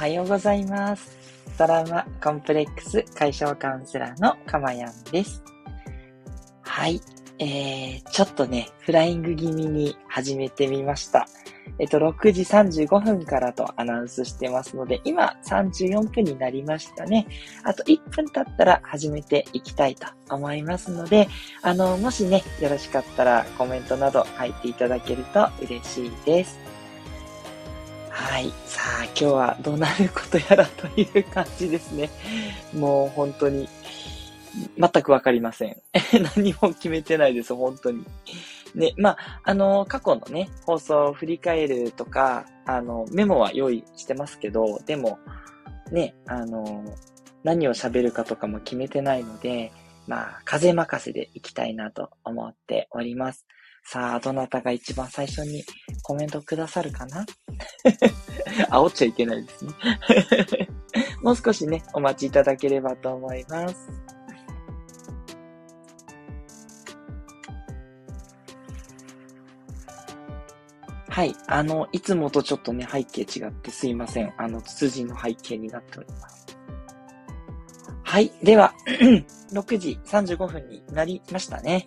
はようございます。トラウマコンプレックス解消カウンセラーのかまやんです。はい。えー、ちょっとね、フライング気味に始めてみました。えっと、6時35分からとアナウンスしてますので、今34分になりましたね。あと1分経ったら始めていきたいと思いますので、あの、もしね、よろしかったらコメントなど書いていただけると嬉しいです。はい。さあ、今日はどうなることやらという感じですね。もう本当に、全くわかりません。何も決めてないです、本当に。ね、まあ、あの、過去のね、放送を振り返るとか、あの、メモは用意してますけど、でも、ね、あの、何を喋るかとかも決めてないので、まあ、風任せでいきたいなと思っております。さあ、どなたが一番最初にコメントくださるかな？煽っちゃいけないですね もう少しね、お待ちいただければと思います。はい。あの、いつもとちょっとね、背景違ってすいません。あの、ツツジの背景になっております。はい。では、6時35分になりましたね。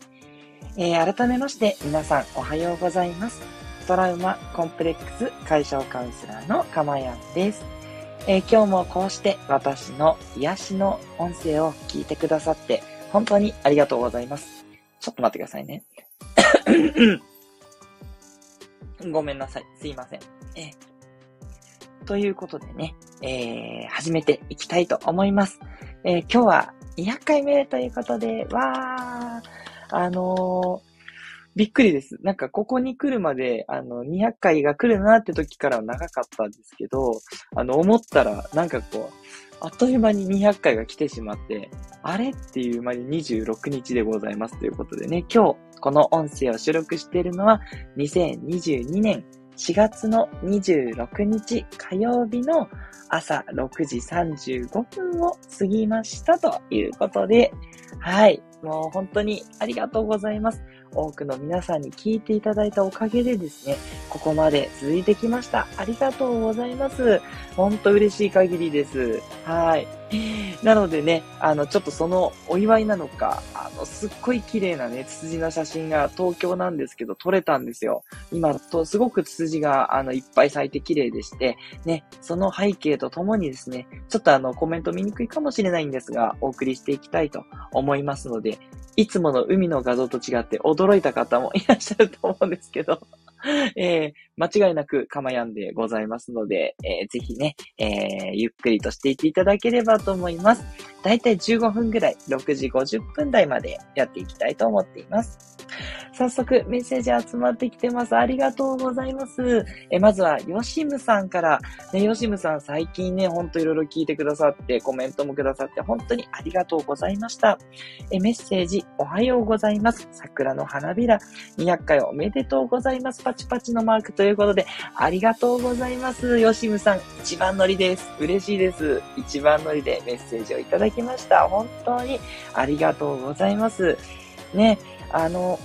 えー、改めまして皆さんおはようございます。トラウマコンプレックス解消カウンセラーのかまやんです。えー、今日もこうして私の癒しの音声を聞いてくださって本当にありがとうございます。ちょっと待ってくださいね。ごめんなさい。すいません。えー、ということでね、えー、始めていきたいと思います。え、今日は200回目ということで、わー、あのー、びっくりです。なんか、ここに来るまで、あの、200回が来るなって時からは長かったんですけど、あの、思ったら、なんかこう、あっという間に200回が来てしまって、あれっていう間に26日でございますということでね、今日、この音声を収録しているのは、2022年4月の26日火曜日の朝6時35分を過ぎましたということで、はい。もう本当にありがとうございます。多くの皆さんに聞いていただいたおかげでですね、ここまで続いてきました。ありがとうございます。本当嬉しい限りです。はい。なのでね、あの、ちょっとそのお祝いなのか、あの、すっごい綺麗なね、ツツジの写真が東京なんですけど、撮れたんですよ。今と、すごくツツジが、あの、いっぱい咲いて綺麗でして、ね、その背景とともにですね、ちょっとあの、コメント見にくいかもしれないんですが、お送りしていきたいと思いますので、いつもの海の画像と違って驚いた方もいらっしゃると思うんですけど、えー、間違いなくかまやんでございますので、えー、ぜひね、えー、ゆっくりとしていっていただければと思います。だいたい15分ぐらい、6時50分台までやっていきたいと思っています。早速メッセージ集まってきてます。ありがとうございます。えまずは、ヨシムさんから、ね、ヨシムさん最近ね、ほんといろいろ聞いてくださって、コメントもくださって、本当にありがとうございました。えメッセージ、おはようございます。桜の花びら、200回おめでとうございます。パチパチのマークとということで、ありがとうございます。よしむさん、一番乗りです。嬉しいです。一番乗りでメッセージをいただきました。本当にありがとうございます。ね、あの、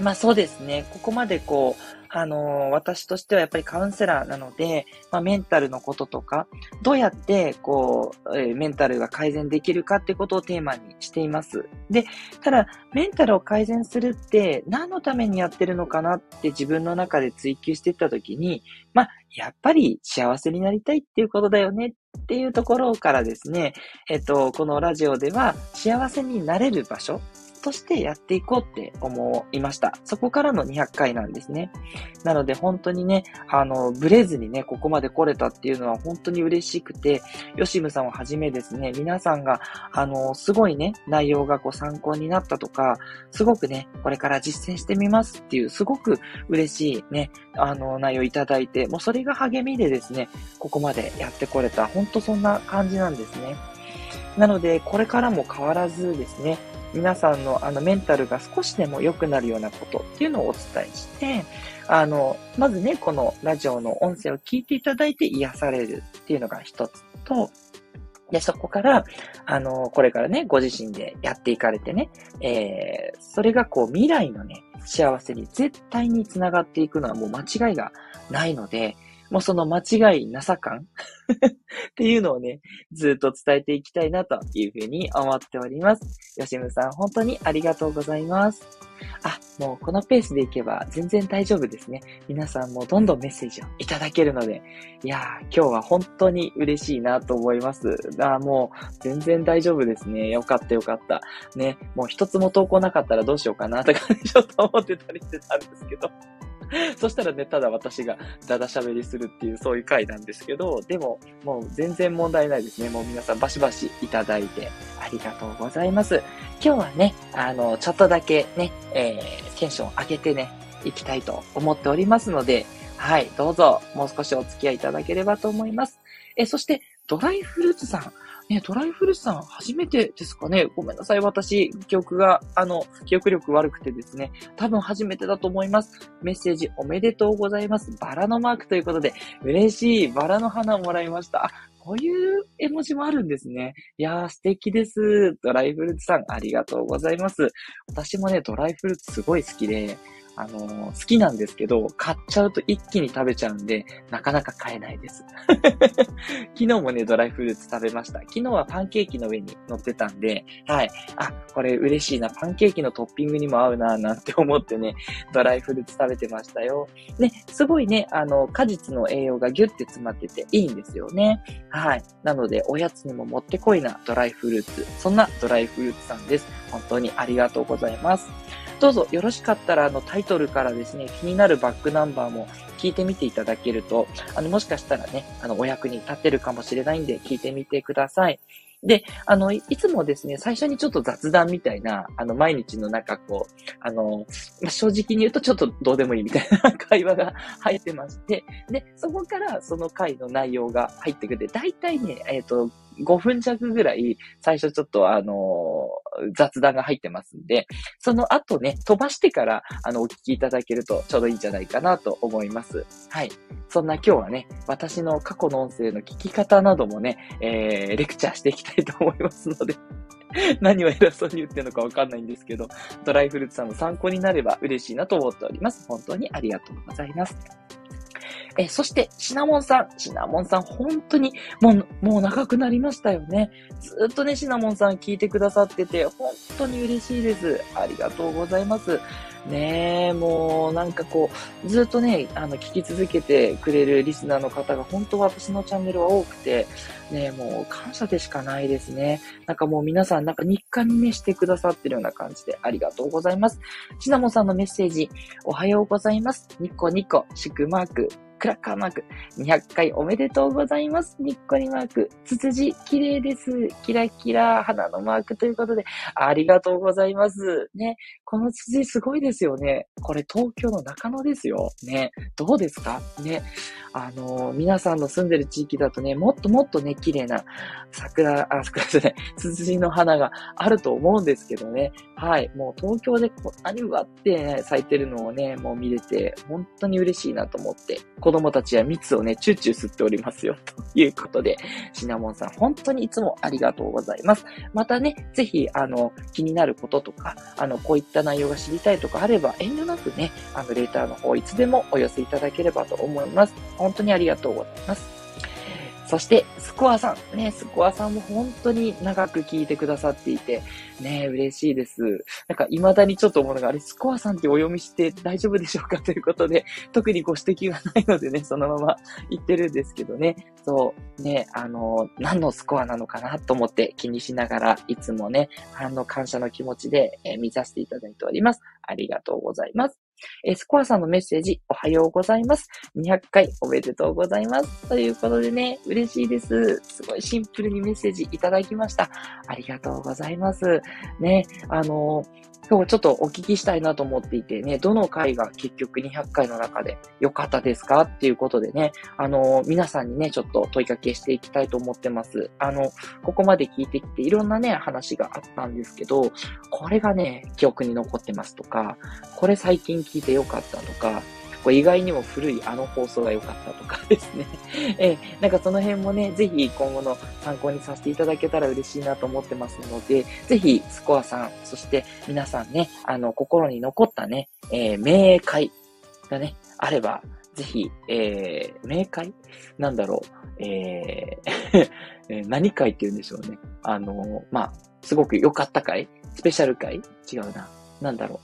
まあそうですね。ここまでこう、あの、私としてはやっぱりカウンセラーなので、まあ、メンタルのこととか、どうやって、こう、え、メンタルが改善できるかってことをテーマにしています。で、ただ、メンタルを改善するって何のためにやってるのかなって自分の中で追求していったときに、まあ、やっぱり幸せになりたいっていうことだよねっていうところからですね、えっと、このラジオでは幸せになれる場所としてやっていこうって思いました。そこからの200回なんですね。なので本当にね、あの、ブレずにね、ここまで来れたっていうのは本当に嬉しくて、ヨシムさんをはじめですね、皆さんが、あの、すごいね、内容がこう参考になったとか、すごくね、これから実践してみますっていう、すごく嬉しいね、あの、内容いただいて、もうそれが励みでですね、ここまでやってこれた、本当そんな感じなんですね。なので、これからも変わらずですね、皆さんのあのメンタルが少しでも良くなるようなことっていうのをお伝えして、あの、まずね、このラジオの音声を聞いていただいて癒されるっていうのが一つと、で、そこから、あの、これからね、ご自身でやっていかれてね、えー、それがこう未来のね、幸せに絶対につながっていくのはもう間違いがないので、もうその間違いなさ感 っていうのをね、ずっと伝えていきたいなというふうに思っております。よしむさん、本当にありがとうございます。あ、もうこのペースでいけば全然大丈夫ですね。皆さんもどんどんメッセージをいただけるので、いやー、今日は本当に嬉しいなと思います。あもう全然大丈夫ですね。よかったよかった。ね、もう一つも投稿なかったらどうしようかなとか、ちょっと思ってたりしてたんですけど。そしたらね、ただ私がだだ喋りするっていうそういう回なんですけど、でももう全然問題ないですね。もう皆さんバシバシいただいてありがとうございます。今日はね、あの、ちょっとだけね、えー、テンション上げてね、いきたいと思っておりますので、はい、どうぞもう少しお付き合いいただければと思います。え、そして、ドライフルーツさん、ね、ドライフルーツさん初めてですかねごめんなさい。私、記憶が、あの、記憶力悪くてですね。多分初めてだと思います。メッセージおめでとうございます。バラのマークということで、嬉しい。バラの花をもらいました。こういう絵文字もあるんですね。いやー、素敵です。ドライフルーツさん、ありがとうございます。私もね、ドライフルーツすごい好きで、あのー、好きなんですけど、買っちゃうと一気に食べちゃうんで、なかなか買えないです。昨日もね、ドライフルーツ食べました。昨日はパンケーキの上に乗ってたんで、はい。あ、これ嬉しいな。パンケーキのトッピングにも合うな、なんて思ってね、ドライフルーツ食べてましたよ。ね、すごいね、あの、果実の栄養がギュッて詰まってていいんですよね。はい。なので、おやつにももってこいなドライフルーツ。そんなドライフルーツさんです。本当にありがとうございます。どうぞよろしかったら、あの、タイトルからですね、気になるバックナンバーも聞いてみていただけると、あの、もしかしたらね、あの、お役に立ってるかもしれないんで、聞いてみてください。で、あの、いつもですね、最初にちょっと雑談みたいな、あの、毎日の中、こう、あの、まあ正直に言うとちょっとどうでもいいみたいな会話が入ってまして、で、そこからその回の内容が入ってくるで。大体ね、えっ、ー、と、5分弱ぐらい、最初ちょっとあのー、雑談が入ってますんで、その後ね、飛ばしてから、あの、お聞きいただけるとちょうどいいんじゃないかなと思います。はい。そんな今日はね、私の過去の音声の聞き方などもね、えー、レクチャーしていきたいと思いますので 何を偉そうに言ってるのかわかんないんですけど、ドライフルーツさんの参考になれば嬉しいなと思っております。本当にありがとうございます。え、そして、シナモンさん。シナモンさん、本当に、もう、もう長くなりましたよね。ずっとね、シナモンさん聞いてくださってて、本当に嬉しいです。ありがとうございます。ねえ、もうなんかこう、ずっとね、あの、聞き続けてくれるリスナーの方が本当私のチャンネルは多くて、ねえもう感謝でしかないですね。なんかもう皆さんなんか日課にねしてくださってるような感じでありがとうございます。シナモンさんのメッセージ、おはようございます。ニコニコ、祝マーク、クラッカーマーク。200回おめでとうございます。にっこりマーク。ツツジ、綺麗です。キラキラ、花のマークということで、ありがとうございます。ね。このつつじすごいですよね。これ東京の中野ですよ。ね。どうですか？ね。あのー、皆さんの住んでる地域だとね、もっともっとね、綺麗な桜、あ、桜じゃない、ツツジの花があると思うんですけどね。はい。もう東京でこんなにわって、ね、咲いてるのをね、もう見れて、本当に嬉しいなと思って、子供たちは蜜をね、チューチュー吸っておりますよ。ということで、シナモンさん、本当にいつもありがとうございます。またね、ぜひ、あの、気になることとか、あの、こういった内容が知りたいとかあれば、遠慮なくね、あの、レーターの方、いつでもお寄せいただければと思います。本当にありがとうございます。そして、スコアさん。ね、スコアさんも本当に長く聞いてくださっていて、ね、嬉しいです。なんか、未だにちょっと思うのが、あれ、スコアさんってお読みして大丈夫でしょうか？ということで、特にご指摘がないのでね、そのまま 言ってるんですけどね。そう、ね、あの、何のスコアなのかなと思って気にしながら、いつもね、あの、感謝の気持ちで、えー、見させていただいております。ありがとうございます。えスコアさんのメッセージ、おはようございます。200回おめでとうございます。ということでね、嬉しいです。すごいシンプルにメッセージいただきました。ありがとうございます。ね、あの今日ちょっとお聞きしたいなと思っていてね、どの回が結局200回の中で良かったですかっていうことでね、あの、皆さんにね、ちょっと問いかけしていきたいと思ってます。あの、ここまで聞いてきていろんなね、話があったんですけど、これがね、記憶に残ってますとか、これ最近聞いて良かったとか、こ意外にも古いあの放送が良かったとかですね。えなんかその辺もね、ぜひ今後の参考にさせていただけたら嬉しいなと思ってますので、ぜひスコアさん、そして皆さんね、あの、心に残ったね、えー、明快がね、あれば、ぜひ、えー、明快なんだろう、えー 何会って言うんでしょうね。あの、まあ、すごく良かった会？スペシャル会？違うな。なんだろ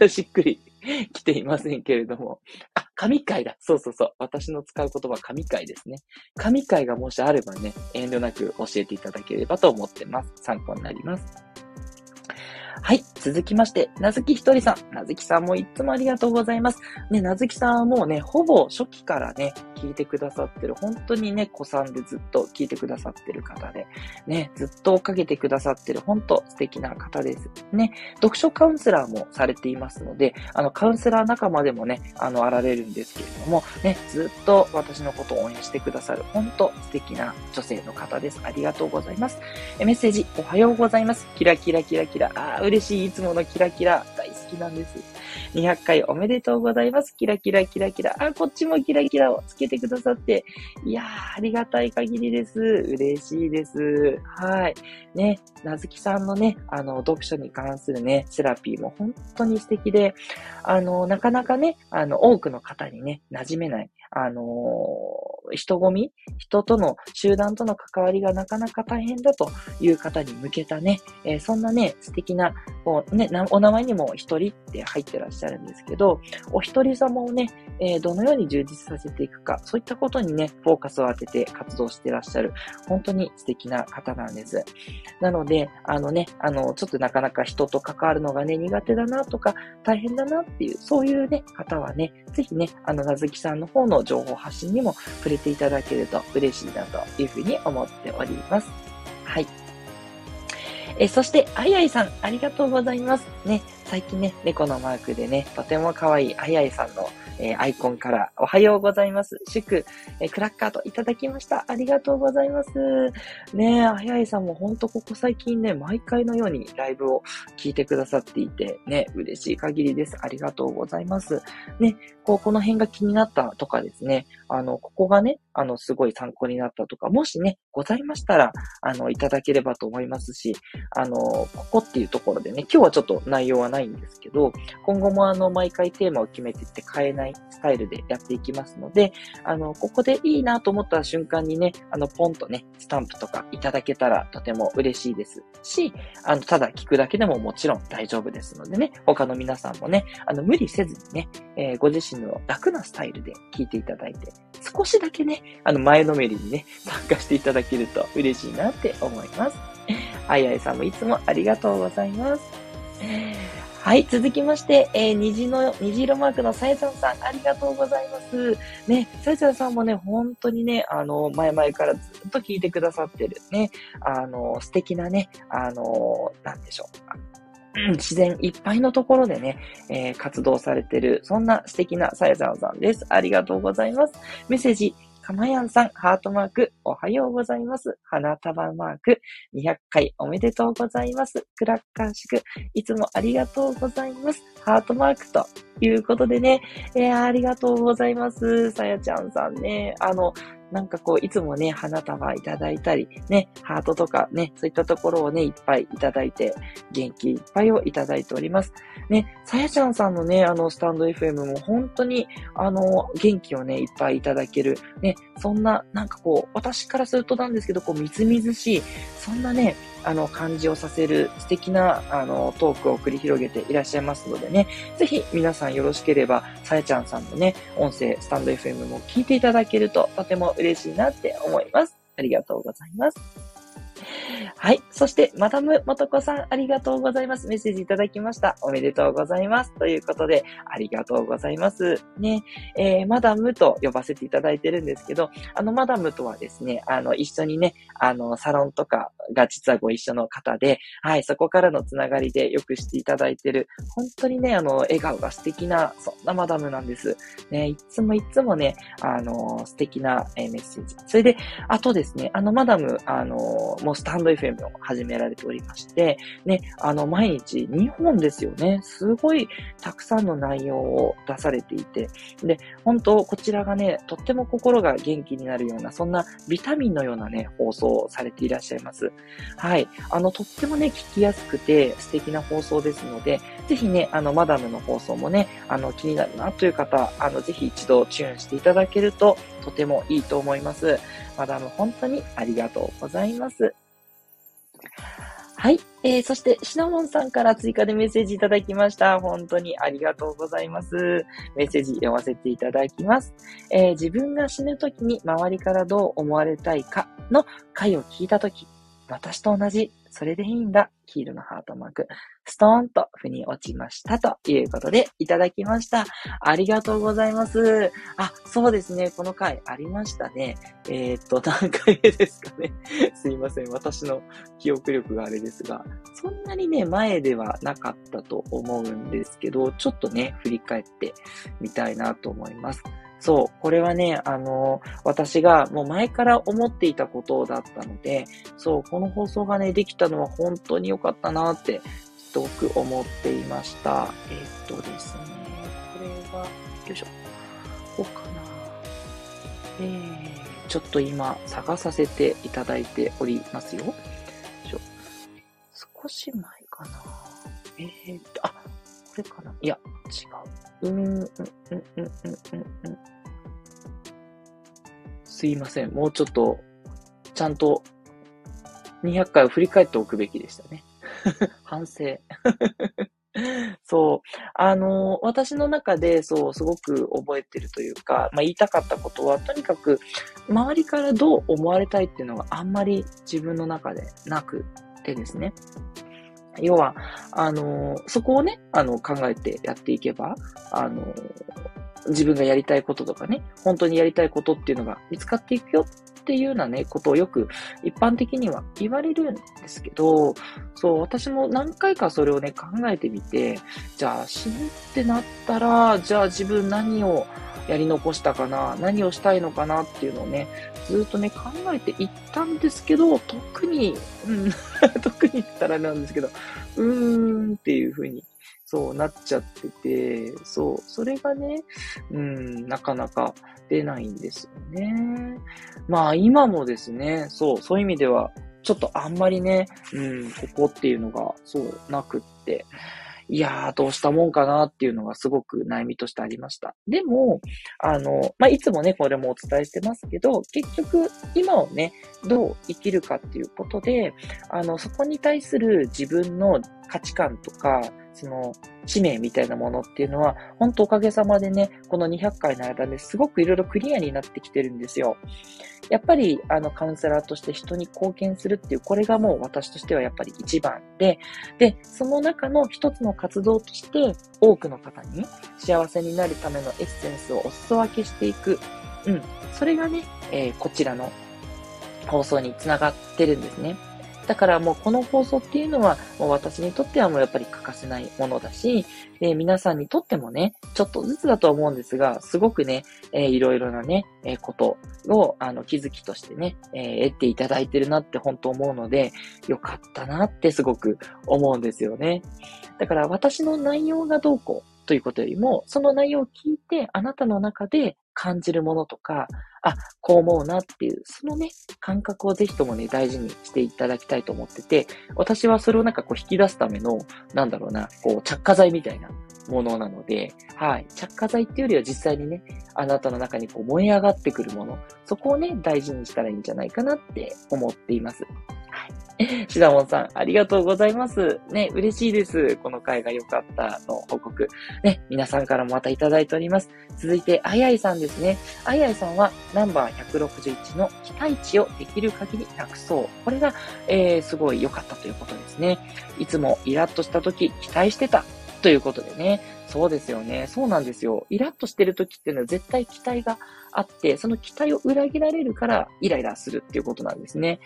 う。しっくり 来ていませんけれども。あ、神回だ。そうそうそう。私の使う言葉神回ですね。神回がもしあればね、遠慮なく教えていただければと思ってます。参考になります。はい。続きまして、なずきひとりさん。なずきさんもいつもありがとうございます。ね、なずきさんはもうね、ほぼ初期からね、聞いてくださってる、本当にね、子さんでずっと聞いてくださってる方で、ね、ずっと追っかけてくださってる、本当素敵な方です。ね、読書カウンセラーもされていますので、あの、カウンセラー仲間でもね、あの、あられるんですけれども、ね、ずっと私のことを応援してくださる、本当素敵な女性の方です。ありがとうございます。えメッセージ、おはようございます。キラキラキラキラ。あ、嬉しい。いつものキラキラ。大好きなんです。200回おめでとうございます。キラキラキラキラ。あ、こっちもキラキラをつけてくださって。いやー、ありがたい限りです。嬉しいです。はい。ね、なずきさんのね、あの、読書に関するね、セラピーも本当に素敵で、あの、なかなかね、あの、多くの方にね、馴染めない。あのー、人混み人との、集団との関わりがなかなか大変だという方に向けたね、えー、そんなね、素敵な、こうね、お名前にも一人って入ってらっしゃるんですけど、お一人様をね、えー、どのように充実させていくか、そういったことにね、フォーカスを当てて活動してらっしゃる、本当に素敵な方なんです。なので、あのね、あの、ちょっとなかなか人と関わるのがね、苦手だなとか、大変だなっていう、そういうね、方はね、ぜひね、あの、なずきさんの方の情報発信にも触れていただけると嬉しいなというふうに思っております。はい。え、そして、あいあいさん、ありがとうございます。ね、最近ね、猫のマークでね、とても可愛いあいあいさんのえー、アイコンからおはようございます。祝、えー、クラッカーといただきました。ありがとうございます。ね、あやいさんもほんとここ最近ね、毎回のようにライブを聞いてくださっていて、ね、嬉しい限りです。ありがとうございます。ね、こう、この辺が気になったとかですね、あの、ここがね、あの、すごい参考になったとか、もしね、ございましたら、あの、いただければと思いますし、あの、ここっていうところでね、今日はちょっと内容はないんですけど、今後もあの、毎回テーマを決めていって変えないスタイルでやっていきますので、あの、ここでいいなと思った瞬間にね、あの、ポンとね、スタンプとかいただけたらとても嬉しいですし、あの、ただ聞くだけでももちろん大丈夫ですのでね、他の皆さんもね、あの、無理せずにね、えー、ご自身身の楽なスタイルで聞いていただいて、少しだけね、あの、前のめりにね、参加していただけると嬉しいなって思います。あいあいさんもいつもありがとうございます。はい、続きまして、えー、虹の、虹色マークのさえちゃんさん、ありがとうございます。ね、さえちゃんさんもね、本当にね、あの、前々からずっと聞いてくださってるね、あの、素敵なね、あの、なんでしょう。自然いっぱいのところでね、えー、活動されてる、そんな素敵なさやさんさんです。ありがとうございます。メッセージ、かまやんさん、ハートマーク、おはようございます。花束マーク、200回おめでとうございます。クラッカー祝、いつもありがとうございます。ハートマークということでね、えー、ありがとうございます。さやちゃんさんね、あの、なんかこう、いつもね、花束いただいたり、ね、ハートとかね、そういったところをね、いっぱいいただいて、元気いっぱいをいただいております。ね、さやちゃんさんのね、あの、スタンド FM も本当に、あの、元気をね、いっぱいいただける、ね、そんな、なんかこう、私からするとなんですけど、こう、みずみずしい、そんなね、あの、感じをさせる素敵な、あの、トークを繰り広げていらっしゃいますのでね、ぜひ皆さんよろしければ、さやちゃんさんのね、音声、スタンド FM も聞いていただけるととても嬉しいなって思います。ありがとうございます。はい。そして、マダムもとこさん、ありがとうございます。メッセージいただきました。おめでとうございます。ということで、ありがとうございます。ね、えー、マダムと呼ばせていただいてるんですけど、あの、マダムとはですね、あの、一緒にね、あの、サロンとかが実はご一緒の方で、はい、そこからのつながりでよくしていただいてる、本当にね、あの、笑顔が素敵な、そんなマダムなんです。ね、いつもいつもね、あの、素敵な、え、メッセージ。それで、あとですね、あの、マダム、あの、もうスタンド FM を始められておりまして、ね、あの、毎日2本ですよね。すごいたくさんの内容を出されていて、で、本当こちらがね、とっても心が元気になるような、そんなビタミンのようなね、放送をされていらっしゃいます。はい。あの、とってもね、聞きやすくて素敵な放送ですので、ぜひね、あの、マダムの放送もね、あの、気になるなという方、あの、ぜひ一度チューンしていただけると、とてもいいと思います。マダム、本当にありがとうございます。はい。えー、そして、シナモンさんから追加でメッセージいただきました。本当にありがとうございます。メッセージ読ませていただきます。えー、自分が死ぬ時に周りからどう思われたいかの回を聞いた時、私と同じそれでいいんだ。黄色のハートマーク。ストーンと腑に落ちました。ということで、いただきました。ありがとうございます。あ、そうですね。この回ありましたね。えー、っと、何回目ですかね。すいません。私の記憶力があれですが、そんなにね、前ではなかったと思うんですけど、ちょっとね、振り返ってみたいなと思います。そう、これはね、あの、私がもう前から思っていたことだったので、そう、この放送がね、できたのは本当に良かったなって、すごく思っていました。えー、っとですね、これは、よいしょ、こうかな。えー、ちょっと今、探させていただいておりますよ。よいしょ少し前かな。えー、っと、あ、これかないや、違う。うん、うん、うん、うん、うん、すいません。もうちょっと、ちゃんと200回を振り返っておくべきでしたね。反省。そう。あの、私の中で、そう、すごく覚えてるというか、まあ、言いたかったことは、とにかく、周りからどう思われたいっていうのがあんまり自分の中でなくてですね。要は、あの、そこをね、あの、考えてやっていけば、あの、自分がやりたいこととかね、本当にやりたいことっていうのが見つかっていくよっていうようなね、ことをよく一般的には言われるんですけど、そう、私も何回かそれをね、考えてみて、じゃあ死ぬってなったら、じゃあ自分何をやり残したかな、何をしたいのかなっていうのをね、ずっとね、考えていったんですけど、特に、うん、特に言ったらなんですけど、うーんっていうふうにそうなっちゃってて、そう、それがね、うん、なかなか出ないんですよね。まあ今もですね、そう、そういう意味では、ちょっとあんまりね、うん、ここっていうのが、そう、なくって、いやー、どうしたもんかなっていうのがすごく悩みとしてありました。でも、あの、まあ、いつもね、これもお伝えしてますけど、結局、今をね、どう生きるかっていうことで、あの、そこに対する自分の価値観とか、その、使命みたいなものっていうのは、本当おかげさまでね、この200回の間ですごくいろいろクリアになってきてるんですよ。やっぱり、あの、カウンセラーとして人に貢献するっていう、これがもう私としてはやっぱり一番で、で、その中の一つの活動として、多くの方に幸せになるためのエッセンスをお裾分けしていく。うん。それがね、えー、こちらの放送につながってるんですね。だからもうこの放送っていうのは、もう私にとってはもうやっぱり欠かせないものだし、で皆さんにとってもね、ちょっとずつだと思うんですが、すごくね、えー、いろいろなね、えー、ことを、あの、気づきとしてね、えー、得ていただいてるなって本当思うので、よかったなってすごく思うんですよね。だから私の内容がどうこうということよりも、その内容を聞いて、あなたの中で感じるものとか、あ、こう思うなっていう、そのね、感覚をぜひともね、大事にしていただきたいと思ってて、私はそれをなんかこう引き出すための、なんだろうな、こう着火剤みたいなものなので、はい。着火剤っていうよりは実際にね、あなたの中にこう燃え上がってくるもの、そこをね、大事にしたらいいんじゃないかなって思っています。はいシダモンさん、ありがとうございます。ね、嬉しいです。この回が良かったの報告。ね、皆さんからもまたいただいております。続いて、あいあいさんですね。アイアイさんは、ナンバー161の期待値をできる限りなくそう。これが、えー、すごい良かったということですね。いつもイラッとした時、期待してた。ということでね。そうですよね。そうなんですよ。イラッとしてる時っていうのは絶対期待があって、その期待を裏切られるからイライラするっていうことなんですね。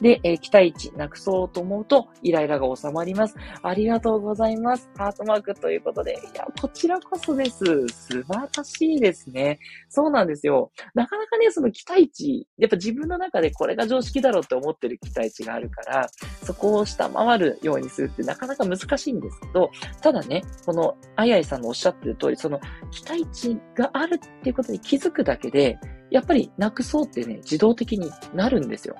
で、えー、期待値なくそうと思うとイライラが収まります。ありがとうございます。ハートマークということで。いや、こちらこそです。素晴らしいですね。そうなんですよ。なかなかね、その期待値、やっぱ自分の中でこれが常識だろうって思ってる期待値があるから、そこを下回るようにするってなかなか難しいんですけど、ただね、このあやいさんのおっしゃってる通り、その期待値があるっていうことに気づくだけで、やっぱりなくそうってね、自動的になるんですよ。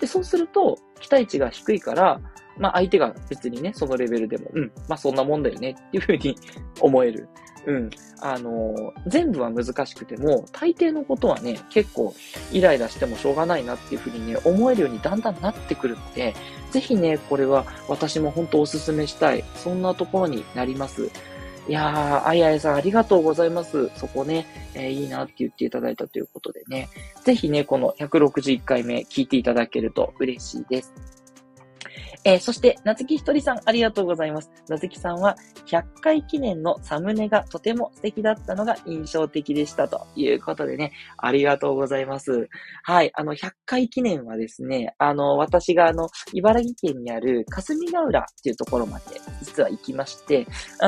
で、そうすると、期待値が低いから、まあ相手が別にね、そのレベルでも、うん、まあそんなもんだよねっていうふうに 思える。うん。あのー、全部は難しくても、大抵のことはね、結構イライラしてもしょうがないなっていうふうにね、思えるようにだんだんなってくるので、ぜひね、これは私も本当お勧めしたい。そんなところになります。いやー、あいあいさんありがとうございます。そこね、えー、いいなって言っていただいたということでね。ぜひね、この161回目聞いていただけると嬉しいです。えー、そして、なつきひとりさん、ありがとうございます。なつきさんは、100回記念のサムネがとても素敵だったのが印象的でしたということでね、ありがとうございます。はい、あの、100回記念はですね、あの、私があの、茨城県にある霞ヶ浦っていうところまで、実は行きまして、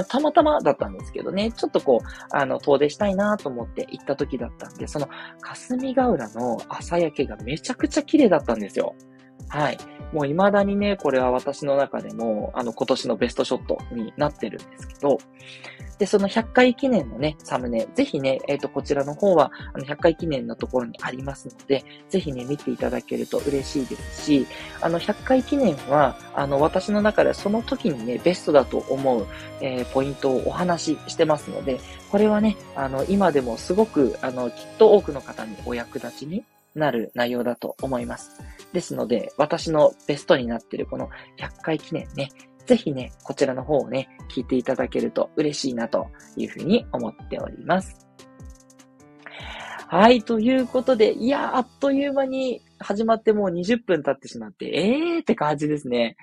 たまたまだったんですけどね、ちょっとこう、あの、遠出したいなと思って行った時だったんで、その霞ヶ浦の朝焼けがめちゃくちゃ綺麗だったんですよ。はい。もう未だにね、これは私の中でも、あの、今年のベストショットになってるんですけど、で、その100回記念のね、サムネ、ぜひね、えっ、ー、と、こちらの方は、あの、100回記念のところにありますので、ぜひね、見ていただけると嬉しいですし、あの、100回記念は、あの、私の中でその時にね、ベストだと思う、えー、ポイントをお話ししてますので、これはね、あの、今でもすごく、あの、きっと多くの方にお役立ちになる内容だと思います。ですので、私のベストになっているこの100回記念ね、ぜひね、こちらの方をね、聞いていただけると嬉しいなというふうに思っております。はい、ということで、いやあっという間に始まってもう20分経ってしまって、えーって感じですね。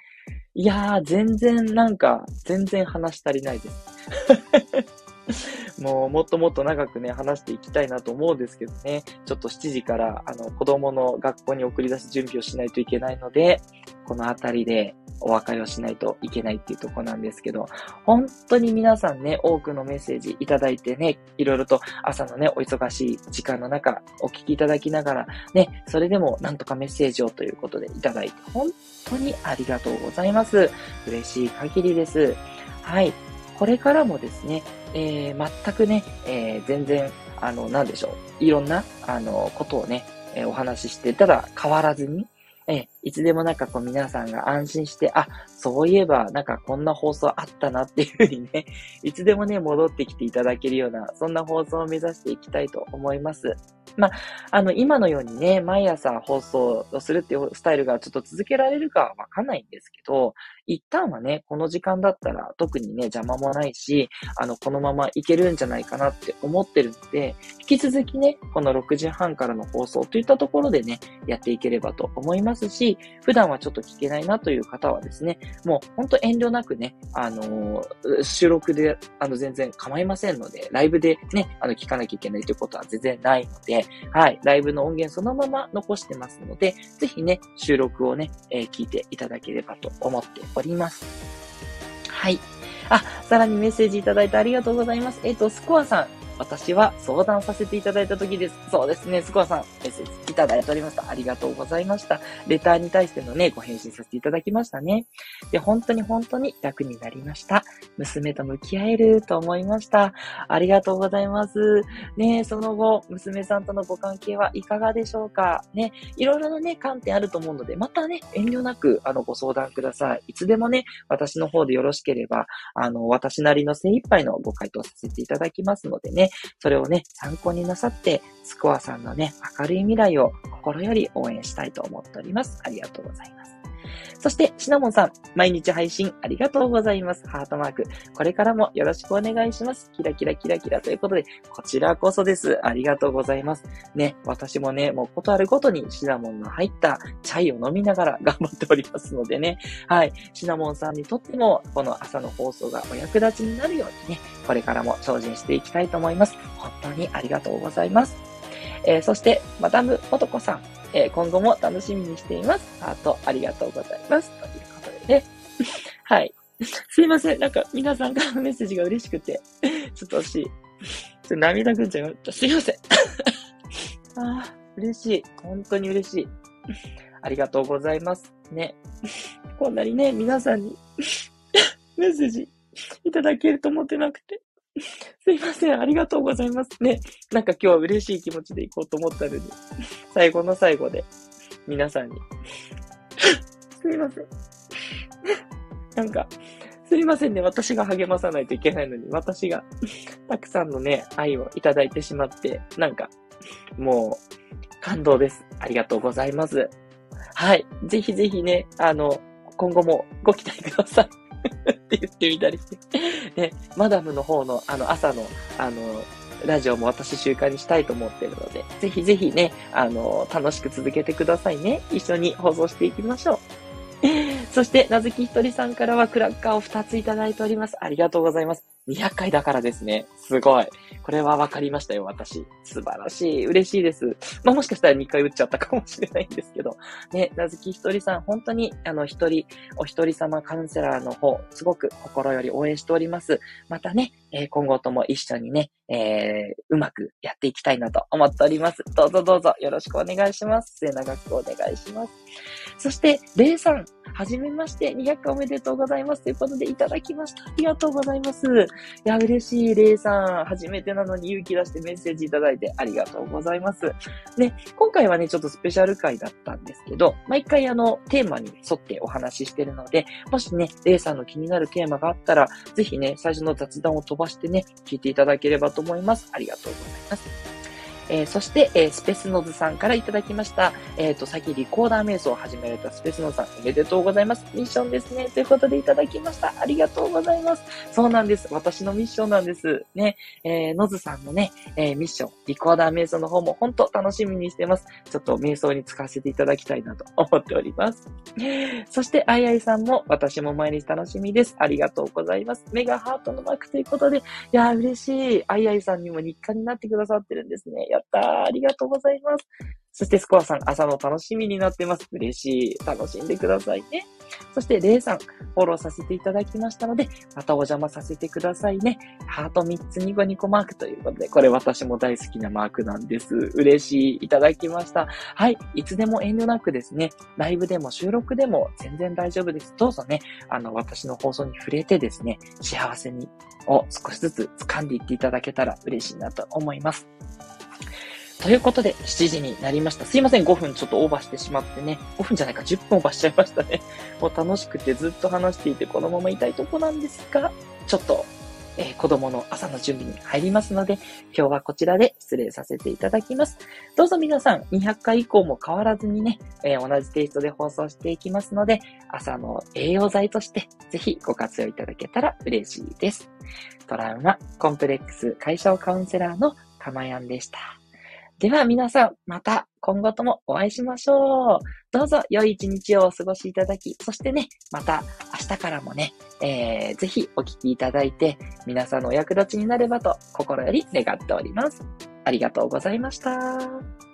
いやー、全然なんか、全然話足りないです。もうもっともっと長くね、話していきたいなと思うんですけどね、ちょっと7時から、あの、子供の学校に送り出す準備をしないといけないので、このあたりでお別れをしないといけないっていうとこなんですけど、本当に皆さんね、多くのメッセージいただいてね、いろいろと朝のね、お忙しい時間の中、お聞きいただきながら、ね、それでもなんとかメッセージをということでいただいて、本当にありがとうございます。嬉しい限りです。はい。これからもですね、えー、全くね、えー、全然、あの、なんでしょう。いろんな、あの、ことをね、えー、お話しして、ただ変わらずに、えーいつでもなんかこう皆さんが安心して、あ、そういえばなんかこんな放送あったなっていうふうにね、いつでもね、戻ってきていただけるような、そんな放送を目指していきたいと思います。まあ、あの、今のようにね、毎朝放送をするっていうスタイルがちょっと続けられるかはわかんないんですけど、一旦はね、この時間だったら特にね、邪魔もないし、あの、このままいけるんじゃないかなって思ってるので、引き続きね、この6時半からの放送といったところでね、やっていければと思いますし、普段はちょっと聞けないなという方はですね、もうほんと遠慮なくね、あのー、収録で、あの、全然構いませんので、ライブでね、あの、聞かなきゃいけないということは全然ないので、はい、ライブの音源そのまま残してますので、ぜひね、収録をね、えー、聞いていただければと思っております。はい。あ、さらにメッセージいただいてありがとうございます。えっ、ー、と、スコアさん、私は相談させていただいた時です。そうですね、スコアさん、メッセージいただいておりました。ありがとうございました。レターに対してのね、ご返信させていただきましたね。で、本当に本当に楽になりました。娘と向き合えると思いました。ありがとうございます。ね、その後、娘さんとのご関係はいかがでしょうか？ね、いろいろなね、観点あると思うので、またね、遠慮なく、あの、ご相談ください。いつでもね、私の方でよろしければ、あの、私なりの精一杯のご回答させていただきますのでね、それをね、参考になさって、スコアさんのね、明るい未来を心より応援したいと思っております。ありがとうございます。そして、シナモンさん、毎日配信ありがとうございます。ハートマーク。これからもよろしくお願いします。キラキラキラキラということで、こちらこそです。ありがとうございます。ね、私もね、もうことあるごとにシナモンの入ったチャイを飲みながら 頑張っておりますのでね。はい。シナモンさんにとっても、この朝の放送がお役立ちになるようにね、これからも精進していきたいと思います。本当にありがとうございます。えー、そして、マダムもとこさん。えー、今後も楽しみにしています。ハートありがとうございます。ということでね。はい。すいません。なんか皆さんからのメッセージが嬉しくて、ちょっと私、ちょっと涙ぐんじゃいました。すいません。ああ、嬉しい。本当に嬉しい。ありがとうございます。ね。こんなにね、皆さんに メッセージいただけると思ってなくて。すいません。ありがとうございますね。なんか今日は嬉しい気持ちで行こうと思ったのに、最後の最後で皆さんにすいません。なんか、すいませんね。私が励まさないといけないのに、私がたくさんのね、愛をいただいてしまって、なんか、もう、感動です。ありがとうございます。はい。ぜひぜひね、あの、今後もご期待ください。って言ってみたりして。ね、マダムの方の、あの、朝の、あの、ラジオも私習慣にしたいと思ってるので、ぜひぜひね、あの、楽しく続けてくださいね。一緒に放送していきましょう。そして、なずきひとりさんからはクラッカーを2ついただいております。ありがとうございます。200回だからですね。すごい。これは分かりましたよ、私。素晴らしい。嬉しいです。まあ、もしかしたら2回打っちゃったかもしれないんですけど。ね、なずきひとりさん、本当に、あの、一人、お一人様カウンセラーの方、すごく心より応援しております。またね、えー、今後とも一緒にね、えー、うまくやっていきたいなと思っております。どうぞどうぞよろしくお願いします。末永くお願いします。そして、レイさん、はじめまして、200回おめでとうございます。ということで、いただきました。ありがとうございます。いや、嬉しい、レイさん。初めてなのに勇気出してメッセージいただいてありがとうございます。で、今回はね、ちょっとスペシャル回だったんですけど、毎回あの、テーマに沿ってお話ししてるので、もしね、レイさんの気になるテーマがあったら、ぜひね、最初の雑談を飛ばしてね、聞いていただければと思います。ありがとうございます。えー、そして、えー、スペスノズさんからいただきました。えっ、ー、と、先リコーダー瞑想を始められたスペスノズさん、おめでとうございます。ミッションですね。ということでいただきました。ありがとうございます。そうなんです。私のミッションなんです。ね。えー、ノズさんのね、え、ミッション、リコーダー瞑想の方も本当楽しみにしてます。ちょっと瞑想に使わせていただきたいなと思っております。そして、あいあいさんも、私も毎日楽しみです。ありがとうございます。メガハートのマークということで、いやー、嬉しい。あいあいさんにも日課になってくださってるんですね。った。ありがとうございます。そしてスコアさん、朝の楽しみになってます。嬉しい。楽しんでくださいね。そして、レイさん、フォローさせていただきましたので、またお邪魔させてくださいね。ハート3つニコニコマークということで、これ私も大好きなマークなんです。嬉しい。いただきました。はい。いつでも遠慮なくですね、ライブでも収録でも全然大丈夫です。どうぞね、あの、私の放送に触れてですね、幸せに、を少しずつ掴んでいっていただけたら嬉しいなと思います。ということで、7時になりました。すいません、5分ちょっとオーバーしてしまってね。5分じゃないか、10分オーバーしちゃいましたね。もう楽しくてずっと話していて、このままいたいとこなんですが、ちょっと、えー、子供の朝の準備に入りますので、今日はこちらで失礼させていただきます。どうぞ皆さん、200回以降も変わらずにね、えー、同じテイストで放送していきますので、朝の栄養剤として、ぜひご活用いただけたら嬉しいです。トラウマ、コンプレックス解消カウンセラーのかまやんでした。では皆さん、また今後ともお会いしましょう。どうぞ良い一日をお過ごしいただき、そしてね、また明日からもね、えー、ぜひお聞きいただいて、皆さんのお役立ちになればと心より願っております。ありがとうございました。